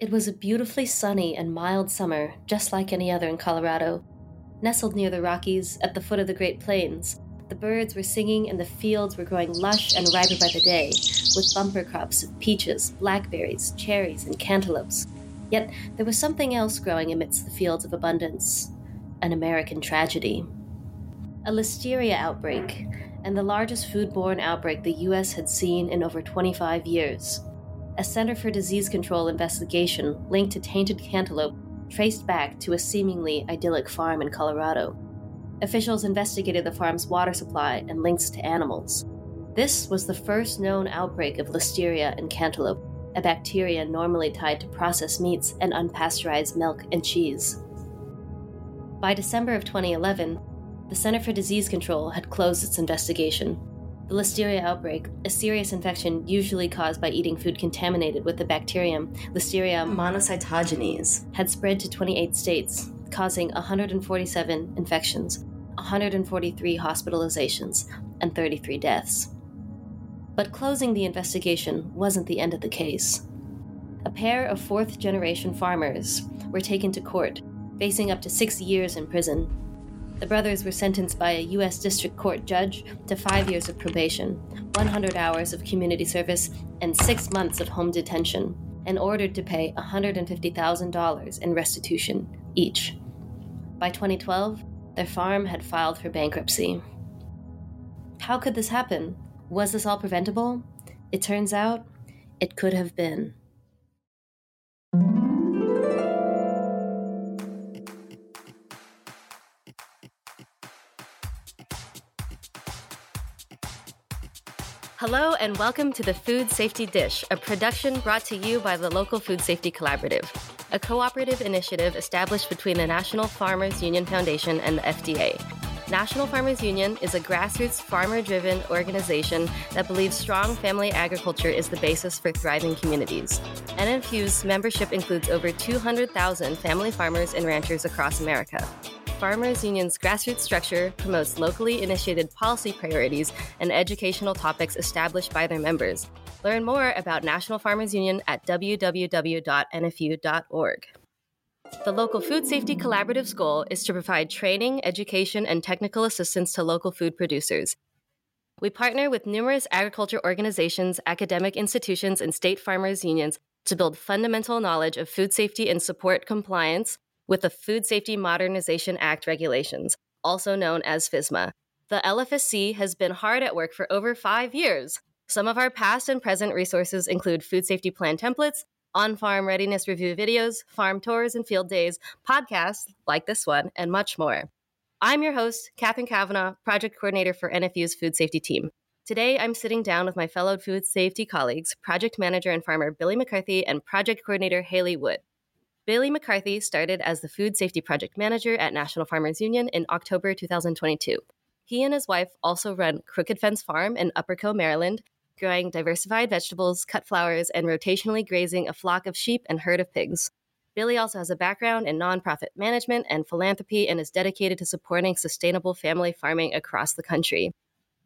It was a beautifully sunny and mild summer, just like any other in Colorado. Nestled near the Rockies, at the foot of the Great Plains, the birds were singing and the fields were growing lush and riper by the day, with bumper crops of peaches, blackberries, cherries, and cantaloupes. Yet there was something else growing amidst the fields of abundance an American tragedy. A listeria outbreak, and the largest foodborne outbreak the U.S. had seen in over 25 years a Center for Disease Control investigation linked to tainted cantaloupe traced back to a seemingly idyllic farm in Colorado. Officials investigated the farm's water supply and links to animals. This was the first known outbreak of listeria in cantaloupe, a bacteria normally tied to processed meats and unpasteurized milk and cheese. By December of 2011, the Center for Disease Control had closed its investigation the Listeria outbreak, a serious infection usually caused by eating food contaminated with the bacterium Listeria hmm. monocytogenes, had spread to 28 states, causing 147 infections, 143 hospitalizations, and 33 deaths. But closing the investigation wasn't the end of the case. A pair of fourth generation farmers were taken to court, facing up to six years in prison the brothers were sentenced by a U.S. District Court judge to five years of probation, 100 hours of community service, and six months of home detention, and ordered to pay $150,000 in restitution each. By 2012, their farm had filed for bankruptcy. How could this happen? Was this all preventable? It turns out it could have been. Hello, and welcome to the Food Safety Dish, a production brought to you by the local Food Safety Collaborative, a cooperative initiative established between the National Farmers Union Foundation and the FDA. National Farmers Union is a grassroots farmer driven organization that believes strong family agriculture is the basis for thriving communities. NFU's membership includes over 200,000 family farmers and ranchers across America. Farmers Union's grassroots structure promotes locally initiated policy priorities and educational topics established by their members. Learn more about National Farmers Union at www.nfu.org. The Local Food Safety Collaborative's goal is to provide training, education, and technical assistance to local food producers. We partner with numerous agriculture organizations, academic institutions, and state farmers unions to build fundamental knowledge of food safety and support compliance with the Food Safety Modernization Act regulations, also known as FSMA. The LFSC has been hard at work for over five years. Some of our past and present resources include food safety plan templates, on farm readiness review videos, farm tours and field days, podcasts like this one, and much more. I'm your host, Katherine Kavanaugh, project coordinator for NFU's food safety team. Today, I'm sitting down with my fellow food safety colleagues, project manager and farmer Billy McCarthy and project coordinator Haley Wood. Billy McCarthy started as the Food Safety Project Manager at National Farmers Union in October 2022. He and his wife also run Crooked Fence Farm in Upperco, Maryland, growing diversified vegetables, cut flowers, and rotationally grazing a flock of sheep and herd of pigs. Billy also has a background in nonprofit management and philanthropy and is dedicated to supporting sustainable family farming across the country.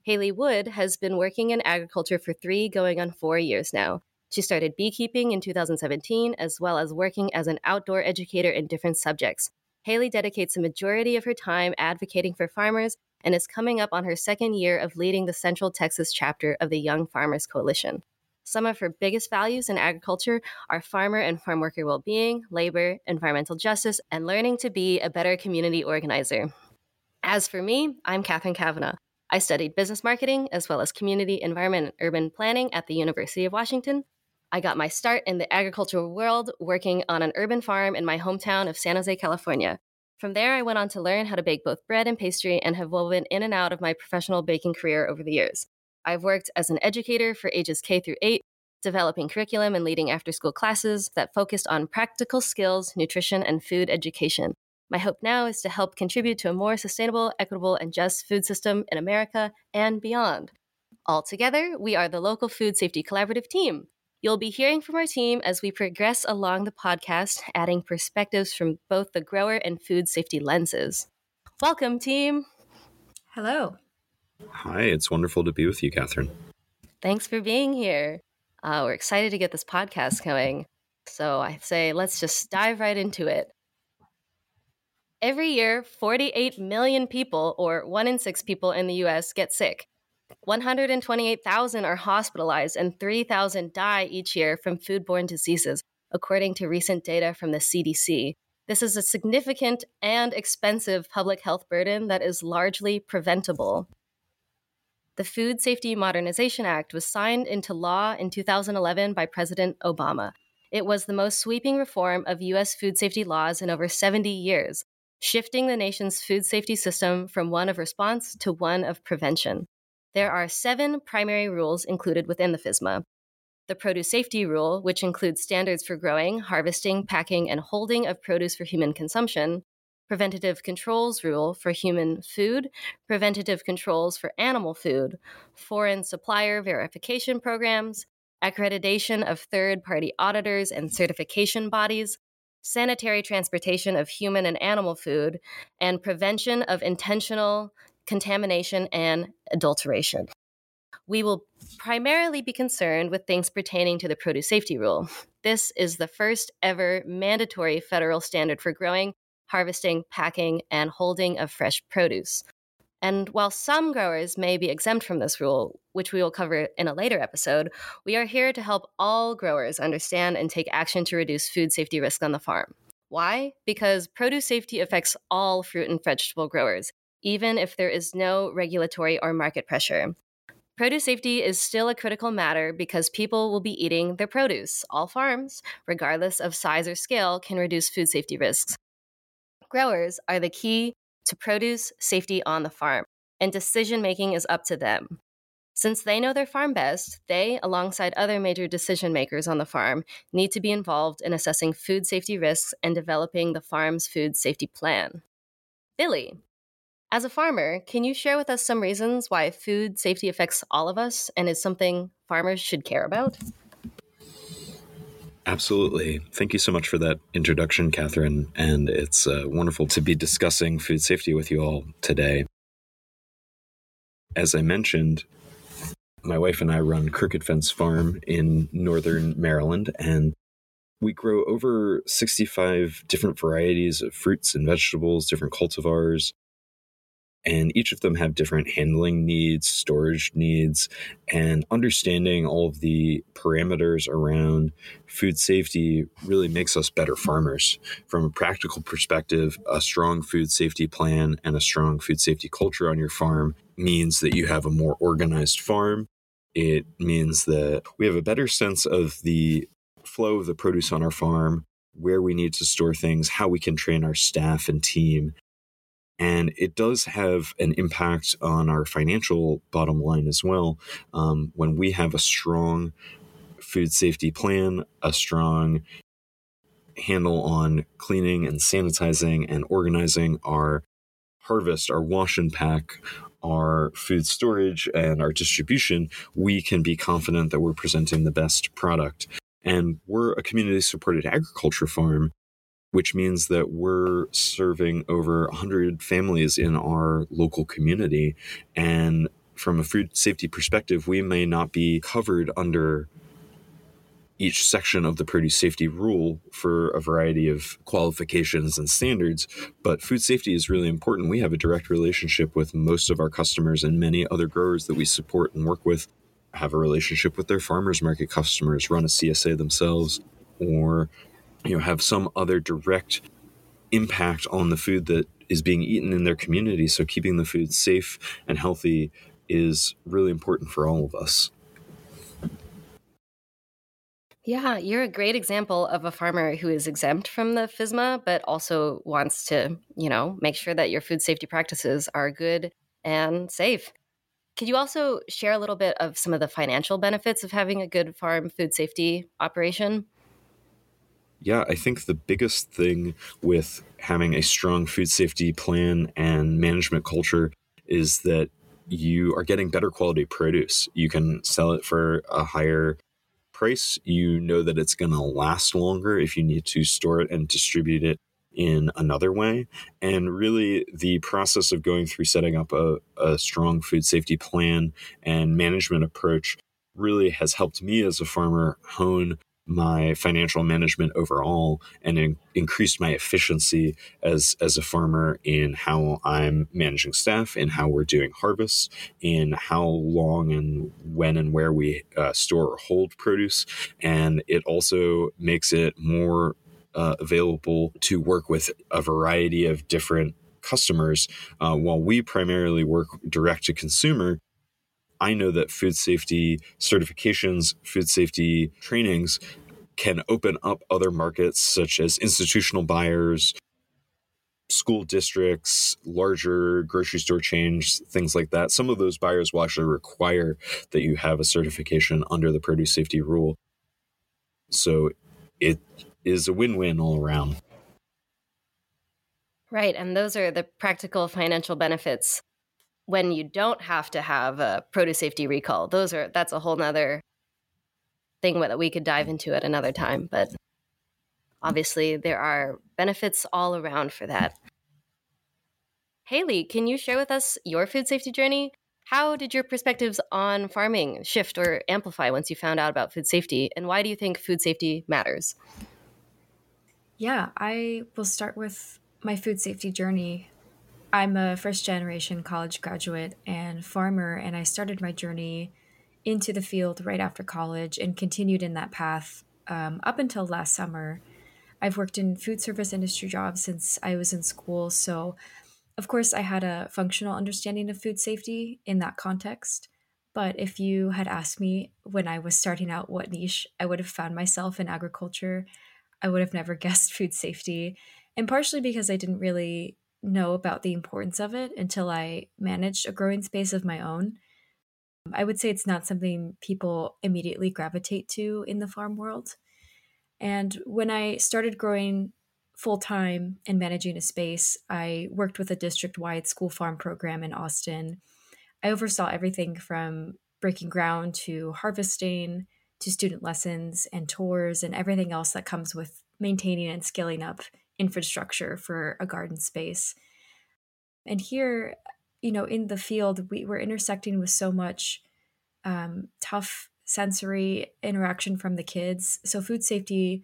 Haley Wood has been working in agriculture for three, going on four years now. She started beekeeping in 2017, as well as working as an outdoor educator in different subjects. Haley dedicates a majority of her time advocating for farmers and is coming up on her second year of leading the Central Texas chapter of the Young Farmers Coalition. Some of her biggest values in agriculture are farmer and farm worker well being, labor, environmental justice, and learning to be a better community organizer. As for me, I'm Katherine Kavanaugh. I studied business marketing as well as community, environment, and urban planning at the University of Washington. I got my start in the agricultural world working on an urban farm in my hometown of San Jose, California. From there, I went on to learn how to bake both bread and pastry and have woven in and out of my professional baking career over the years. I've worked as an educator for ages K through 8, developing curriculum and leading after school classes that focused on practical skills, nutrition, and food education. My hope now is to help contribute to a more sustainable, equitable, and just food system in America and beyond. Altogether, we are the local food safety collaborative team. You'll be hearing from our team as we progress along the podcast, adding perspectives from both the grower and food safety lenses. Welcome, team. Hello. Hi, it's wonderful to be with you, Catherine. Thanks for being here. Uh, we're excited to get this podcast going. So I say let's just dive right into it. Every year, 48 million people, or one in six people in the US, get sick. 128,000 are hospitalized and 3,000 die each year from foodborne diseases, according to recent data from the CDC. This is a significant and expensive public health burden that is largely preventable. The Food Safety Modernization Act was signed into law in 2011 by President Obama. It was the most sweeping reform of U.S. food safety laws in over 70 years, shifting the nation's food safety system from one of response to one of prevention. There are seven primary rules included within the FSMA. The Produce Safety Rule, which includes standards for growing, harvesting, packing, and holding of produce for human consumption. Preventative Controls Rule for human food, Preventative Controls for animal food, Foreign Supplier Verification Programs, Accreditation of third party auditors and certification bodies, sanitary transportation of human and animal food, and prevention of intentional contamination, and adulteration. We will primarily be concerned with things pertaining to the produce safety rule. This is the first ever mandatory federal standard for growing, harvesting, packing, and holding of fresh produce. And while some growers may be exempt from this rule, which we will cover in a later episode, we are here to help all growers understand and take action to reduce food safety risk on the farm. Why? Because produce safety affects all fruit and vegetable growers, even if there is no regulatory or market pressure. Produce safety is still a critical matter because people will be eating their produce. All farms, regardless of size or scale, can reduce food safety risks. Growers are the key to produce safety on the farm, and decision making is up to them. Since they know their farm best, they, alongside other major decision makers on the farm, need to be involved in assessing food safety risks and developing the farm's food safety plan. Billy, as a farmer, can you share with us some reasons why food safety affects all of us and is something farmers should care about? Absolutely. Thank you so much for that introduction, Catherine. And it's uh, wonderful to be discussing food safety with you all today. As I mentioned, my wife and I run Crooked Fence Farm in northern Maryland, and we grow over 65 different varieties of fruits and vegetables, different cultivars, and each of them have different handling needs, storage needs, and understanding all of the parameters around food safety really makes us better farmers. From a practical perspective, a strong food safety plan and a strong food safety culture on your farm means that you have a more organized farm. It means that we have a better sense of the flow of the produce on our farm, where we need to store things, how we can train our staff and team, and it does have an impact on our financial bottom line as well. Um, when we have a strong food safety plan, a strong handle on cleaning and sanitizing and organizing our harvest, our wash and pack, our food storage, and our distribution, we can be confident that we're presenting the best product. And we're a community supported agriculture farm which means that we're serving over 100 families in our local community. And from a food safety perspective, we may not be covered under each section of the produce safety rule for a variety of qualifications and standards. But food safety is really important. We have a direct relationship with most of our customers and many other growers that we support and work with have a relationship with their farmers market customers, run a CSA themselves, or you know have some other direct impact on the food that is being eaten in their community so keeping the food safe and healthy is really important for all of us yeah, you're a great example of a farmer who is exempt from the FSMA, but also wants to, you know, make sure that your food safety practices are good and safe. Could you also share a little bit of some of the financial benefits of having a good farm food safety operation? Yeah, I think the biggest thing with having a strong food safety plan and management culture is that you are getting better quality produce. You can sell it for a higher price. You know that it's going to last longer if you need to store it and distribute it in another way. And really, the process of going through setting up a, a strong food safety plan and management approach really has helped me as a farmer hone my financial management overall and in- increased my efficiency as as a farmer in how I'm managing staff, in how we're doing harvests, in how long and when and where we uh, store or hold produce, and it also makes it more uh, available to work with a variety of different customers. Uh, while we primarily work direct to consumer, I know that food safety certifications, food safety trainings can open up other markets such as institutional buyers, school districts, larger grocery store chains, things like that. Some of those buyers will actually require that you have a certification under the produce safety rule. So it is a win win all around. Right. And those are the practical financial benefits when you don't have to have a produce safety recall. Those are that's a whole nother thing that we could dive into at another time. But obviously there are benefits all around for that. Haley, can you share with us your food safety journey? How did your perspectives on farming shift or amplify once you found out about food safety? And why do you think food safety matters? Yeah, I will start with my food safety journey I'm a first generation college graduate and farmer, and I started my journey into the field right after college and continued in that path um, up until last summer. I've worked in food service industry jobs since I was in school, so of course I had a functional understanding of food safety in that context. But if you had asked me when I was starting out what niche I would have found myself in agriculture, I would have never guessed food safety. And partially because I didn't really know about the importance of it until I managed a growing space of my own. I would say it's not something people immediately gravitate to in the farm world. And when I started growing full time and managing a space, I worked with a district wide school farm program in Austin. I oversaw everything from breaking ground to harvesting to student lessons and tours and everything else that comes with maintaining and scaling up infrastructure for a garden space. And here, you know, in the field, we were intersecting with so much um, tough sensory interaction from the kids. So food safety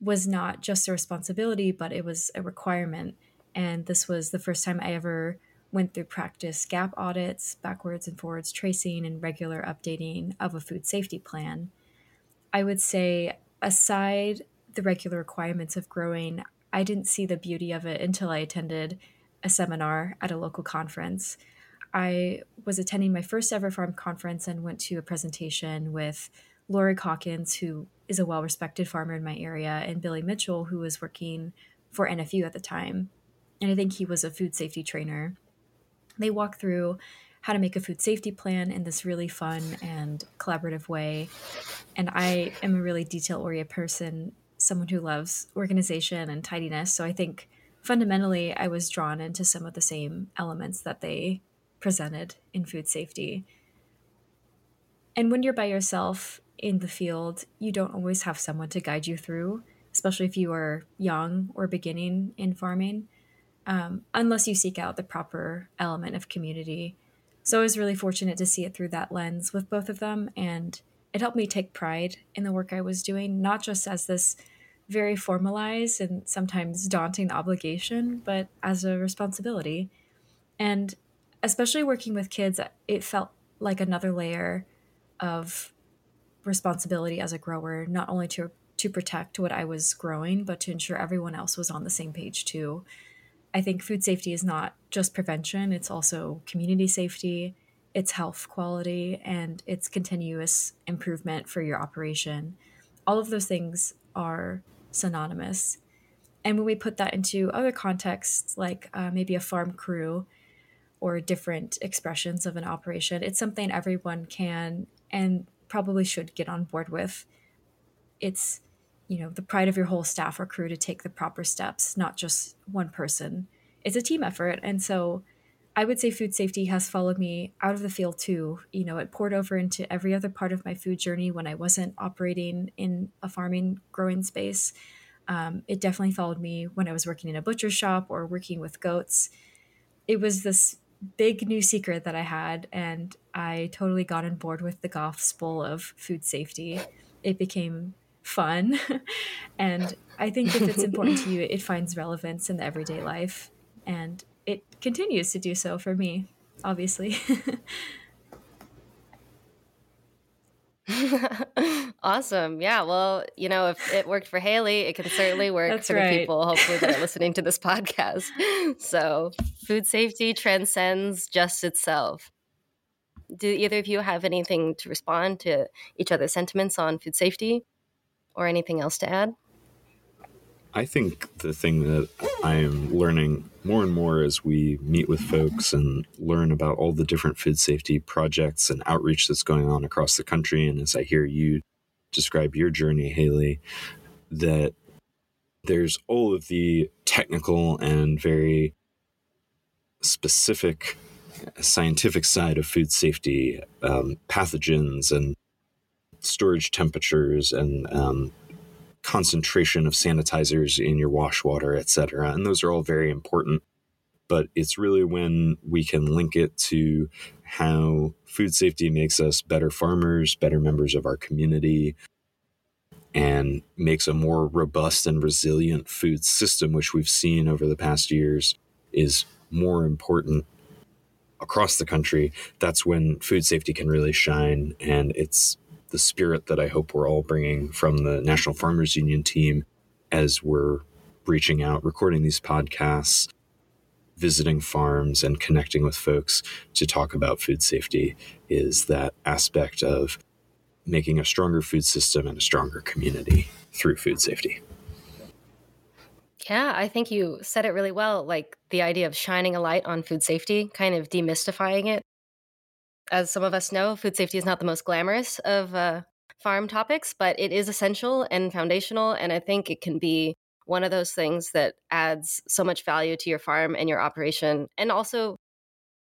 was not just a responsibility, but it was a requirement. And this was the first time I ever went through practice gap audits, backwards and forwards tracing, and regular updating of a food safety plan. I would say, aside the regular requirements of growing, I didn't see the beauty of it until I attended a seminar at a local conference. I was attending my first ever farm conference and went to a presentation with Lori Hawkins, who is a well respected farmer in my area, and Billy Mitchell, who was working for NFU at the time. And I think he was a food safety trainer. They walked through how to make a food safety plan in this really fun and collaborative way. And I am a really detail oriented person someone who loves organization and tidiness. So I think fundamentally I was drawn into some of the same elements that they presented in food safety. And when you're by yourself in the field, you don't always have someone to guide you through, especially if you are young or beginning in farming, um, unless you seek out the proper element of community. So I was really fortunate to see it through that lens with both of them. And it helped me take pride in the work I was doing, not just as this very formalized and sometimes daunting obligation, but as a responsibility. And especially working with kids, it felt like another layer of responsibility as a grower, not only to to protect what I was growing, but to ensure everyone else was on the same page too. I think food safety is not just prevention, it's also community safety, it's health quality, and it's continuous improvement for your operation. All of those things are synonymous. And when we put that into other contexts, like uh, maybe a farm crew or different expressions of an operation, it's something everyone can and probably should get on board with. It's, you know, the pride of your whole staff or crew to take the proper steps, not just one person. It's a team effort. And so I would say food safety has followed me out of the field too. You know, it poured over into every other part of my food journey when I wasn't operating in a farming growing space. Um, it definitely followed me when I was working in a butcher shop or working with goats. It was this big new secret that I had, and I totally got on board with the gospel of food safety. It became fun. and I think if it's important to you, it finds relevance in the everyday life. And it continues to do so for me, obviously. awesome. Yeah. Well, you know, if it worked for Haley, it can certainly work That's for right. the people, hopefully, that are listening to this podcast. So, food safety transcends just itself. Do either of you have anything to respond to each other's sentiments on food safety or anything else to add? I think the thing that I am learning more and more as we meet with folks and learn about all the different food safety projects and outreach that's going on across the country, and as I hear you describe your journey, Haley, that there's all of the technical and very specific scientific side of food safety, um, pathogens and storage temperatures and um, concentration of sanitizers in your wash water, et cetera. And those are all very important. But it's really when we can link it to how food safety makes us better farmers, better members of our community, and makes a more robust and resilient food system, which we've seen over the past years is more important across the country. That's when food safety can really shine. And it's the spirit that I hope we're all bringing from the National Farmers Union team as we're reaching out, recording these podcasts, visiting farms, and connecting with folks to talk about food safety is that aspect of making a stronger food system and a stronger community through food safety. Yeah, I think you said it really well. Like the idea of shining a light on food safety, kind of demystifying it as some of us know, food safety is not the most glamorous of uh, farm topics, but it is essential and foundational. And I think it can be one of those things that adds so much value to your farm and your operation. And also,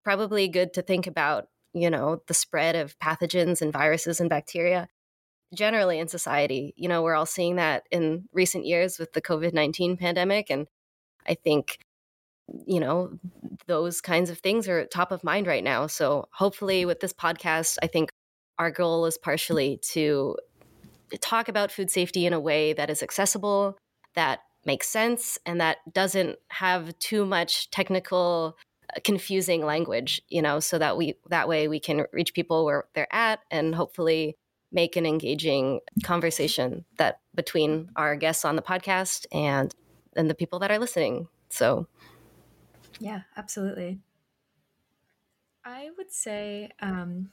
probably good to think about, you know, the spread of pathogens and viruses and bacteria generally in society. You know, we're all seeing that in recent years with the COVID 19 pandemic. And I think you know, those kinds of things are top of mind right now. So hopefully, with this podcast, I think our goal is partially to talk about food safety in a way that is accessible, that makes sense, and that doesn't have too much technical uh, confusing language you know so that we that way we can reach people where they're at and hopefully make an engaging conversation that between our guests on the podcast and and the people that are listening so yeah, absolutely. I would say um,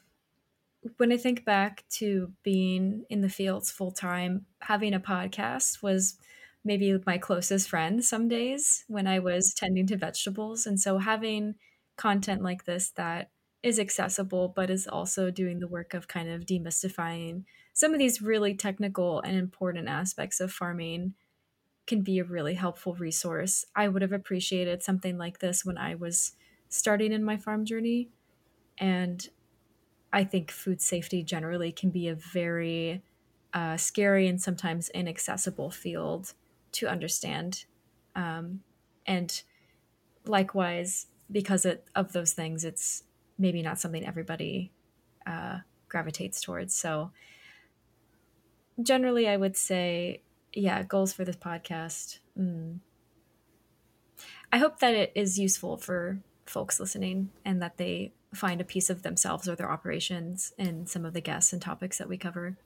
when I think back to being in the fields full time, having a podcast was maybe my closest friend some days when I was tending to vegetables. And so having content like this that is accessible, but is also doing the work of kind of demystifying some of these really technical and important aspects of farming can be a really helpful resource. I would have appreciated something like this when I was starting in my farm journey. And I think food safety generally can be a very uh, scary and sometimes inaccessible field to understand. Um, and likewise, because it, of those things, it's maybe not something everybody uh, gravitates towards. So, generally, I would say yeah, goals for this podcast. Mm. I hope that it is useful for folks listening and that they find a piece of themselves or their operations in some of the guests and topics that we cover.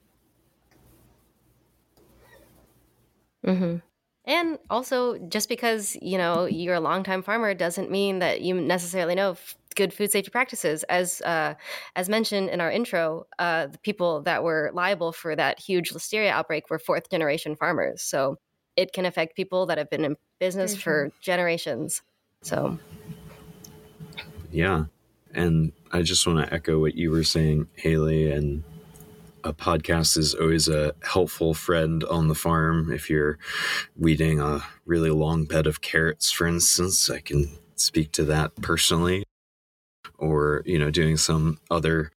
Mm-hmm. And also, just because you know you're a longtime farmer doesn't mean that you necessarily know good food safety practices. As uh, as mentioned in our intro, uh, the people that were liable for that huge listeria outbreak were fourth generation farmers. So it can affect people that have been in business mm-hmm. for generations. So yeah, and I just want to echo what you were saying, Haley, and a podcast is always a helpful friend on the farm. If you're weeding a really long bed of carrots, for instance, I can speak to that personally or you know doing some other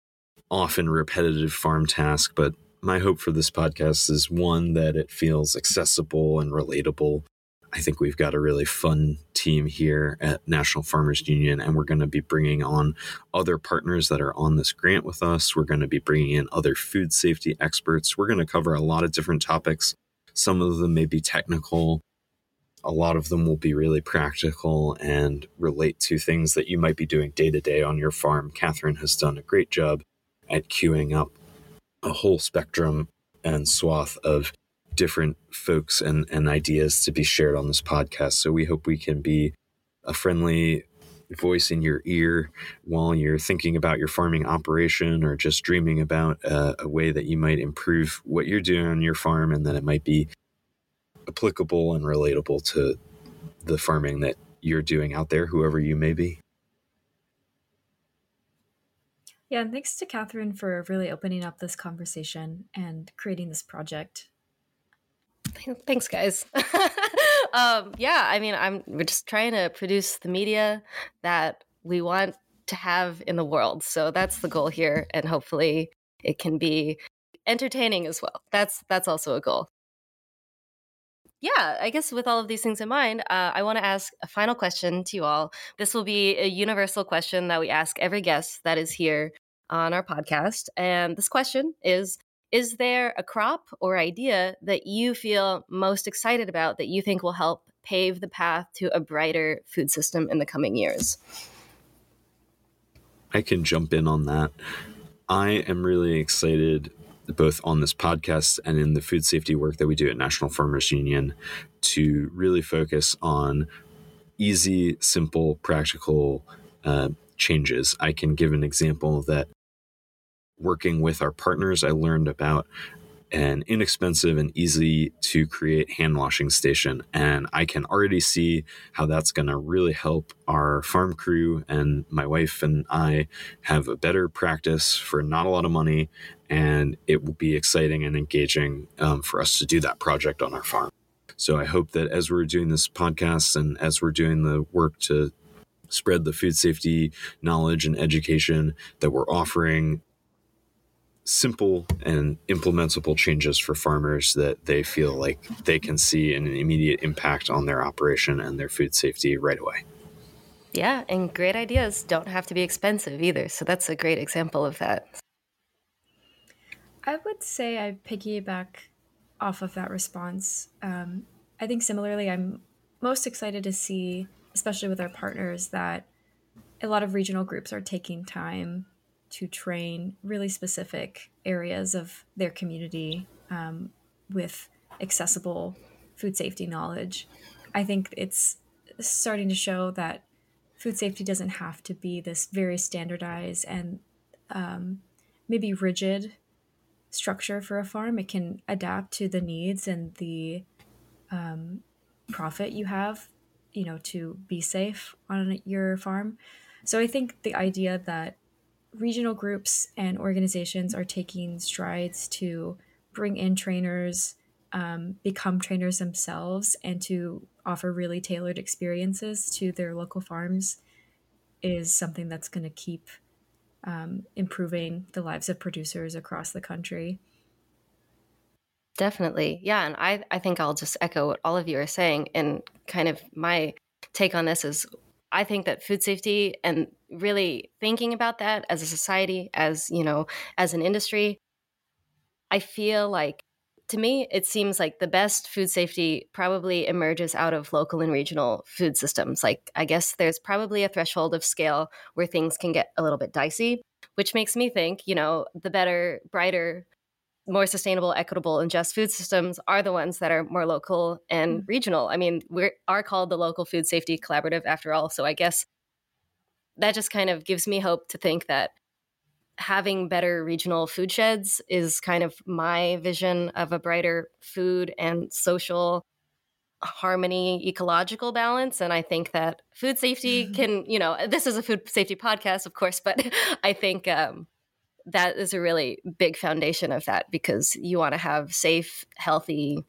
often repetitive farm task but my hope for this podcast is one that it feels accessible and relatable I think we've got a really fun team here at National Farmers Union, and we're going to be bringing on other partners that are on this grant with us. We're going to be bringing in other food safety experts. We're going to cover a lot of different topics. Some of them may be technical, a lot of them will be really practical and relate to things that you might be doing day to day on your farm. Catherine has done a great job at queuing up a whole spectrum and swath of different folks and, and ideas to be shared on this podcast. So we hope we can be a friendly voice in your ear while you're thinking about your farming operation or just dreaming about a, a way that you might improve what you're doing on your farm and that it might be applicable and relatable to the farming that you're doing out there, whoever you may be. Yeah, and thanks to Catherine for really opening up this conversation and creating this project. Thanks, guys. um, yeah, I mean, I'm we're just trying to produce the media that we want to have in the world. So that's the goal here, and hopefully, it can be entertaining as well. That's that's also a goal. Yeah, I guess with all of these things in mind, uh, I want to ask a final question to you all. This will be a universal question that we ask every guest that is here on our podcast. And this question is Is there a crop or idea that you feel most excited about that you think will help pave the path to a brighter food system in the coming years? I can jump in on that. I am really excited both on this podcast and in the food safety work that we do at National Farmers Union to really focus on easy, simple, practical uh, changes. I can give an example that working with our partners, I learned about an inexpensive and easy to create hand washing station. And I can already see how that's going to really help our farm crew and my wife and I have a better practice for not a lot of money. And it will be exciting and engaging um, for us to do that project on our farm. So I hope that as we're doing this podcast and as we're doing the work to spread the food safety knowledge and education that we're offering simple and implementable changes for farmers that they feel like they can see an immediate impact on their operation and their food safety right away. Yeah, and great ideas don't have to be expensive either. So that's a great example of that. I would say I piggyback off of that response. Um, I think similarly, I'm most excited to see, especially with our partners, that a lot of regional groups are taking time to train really specific areas of their community um, with accessible food safety knowledge. I think it's starting to show that food safety doesn't have to be this very standardized and um, maybe rigid structure for a farm. It can adapt to the needs and the um, profit you have, you know, to be safe on your farm. So I think the idea that regional groups and organizations are taking strides to bring in trainers, um, become trainers themselves, and to offer really tailored experiences to their local farms is something that's going to keep um, improving the lives of producers across the country. Definitely. Yeah. And I, I think I'll just echo what all of you are saying. And kind of my take on this is I think that food safety and really thinking about that as a society, as, you know, as an industry, I feel like to me, it seems like the best food safety probably emerges out of local and regional food systems. Like, I guess there's probably a threshold of scale where things can get a little bit dicey, which makes me think, you know, the better, brighter more sustainable, equitable, and just food systems are the ones that are more local and mm. regional. I mean, we are called the Local Food Safety Collaborative after all. So I guess that just kind of gives me hope to think that having better regional food sheds is kind of my vision of a brighter food and social harmony ecological balance and i think that food safety can you know this is a food safety podcast of course but i think um, that is a really big foundation of that because you want to have safe, healthy,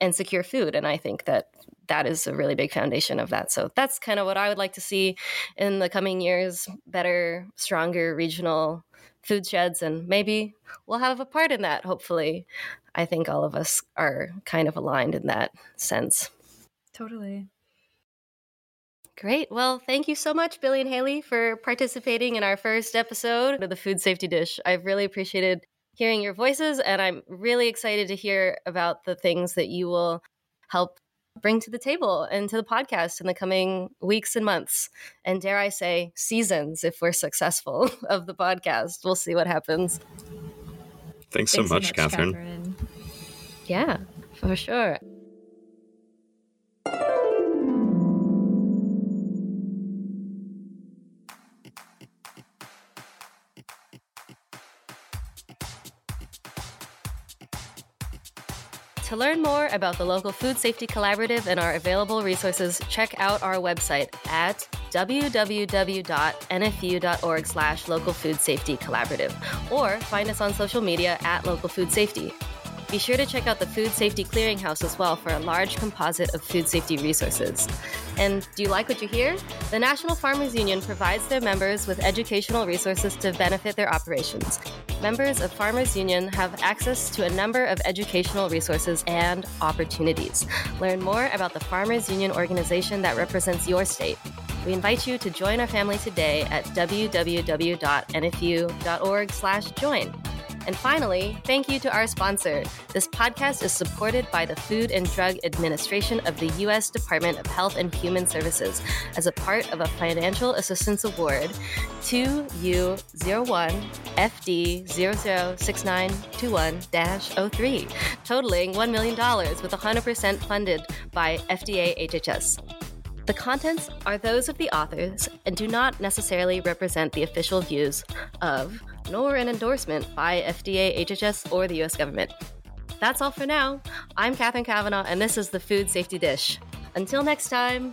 and secure food. And I think that that is a really big foundation of that. So that's kind of what I would like to see in the coming years better, stronger regional food sheds. And maybe we'll have a part in that, hopefully. I think all of us are kind of aligned in that sense. Totally. Great. Well, thank you so much, Billy and Haley, for participating in our first episode of the Food Safety Dish. I've really appreciated hearing your voices, and I'm really excited to hear about the things that you will help bring to the table and to the podcast in the coming weeks and months. And dare I say, seasons if we're successful of the podcast. We'll see what happens. Thanks, Thanks so, much, so much Catherine. Catherine. Yeah, for sure. To learn more about the local Food Safety Collaborative and our available resources, check out our website at www.nfu.org slash local food safety collaborative or find us on social media at local food safety. Be sure to check out the Food Safety Clearinghouse as well for a large composite of food safety resources. And do you like what you hear? The National Farmers Union provides their members with educational resources to benefit their operations. Members of Farmers Union have access to a number of educational resources and opportunities. Learn more about the Farmers Union organization that represents your state. We invite you to join our family today at www.nfu.org/join. And finally, thank you to our sponsor. This podcast is supported by the Food and Drug Administration of the U.S. Department of Health and Human Services as a part of a financial assistance award 2U01FD006921 03, totaling $1 million with 100% funded by FDA HHS. The contents are those of the authors and do not necessarily represent the official views of nor an endorsement by FDA, HHS, or the US government. That's all for now. I'm Catherine Kavanaugh, and this is the Food Safety Dish. Until next time.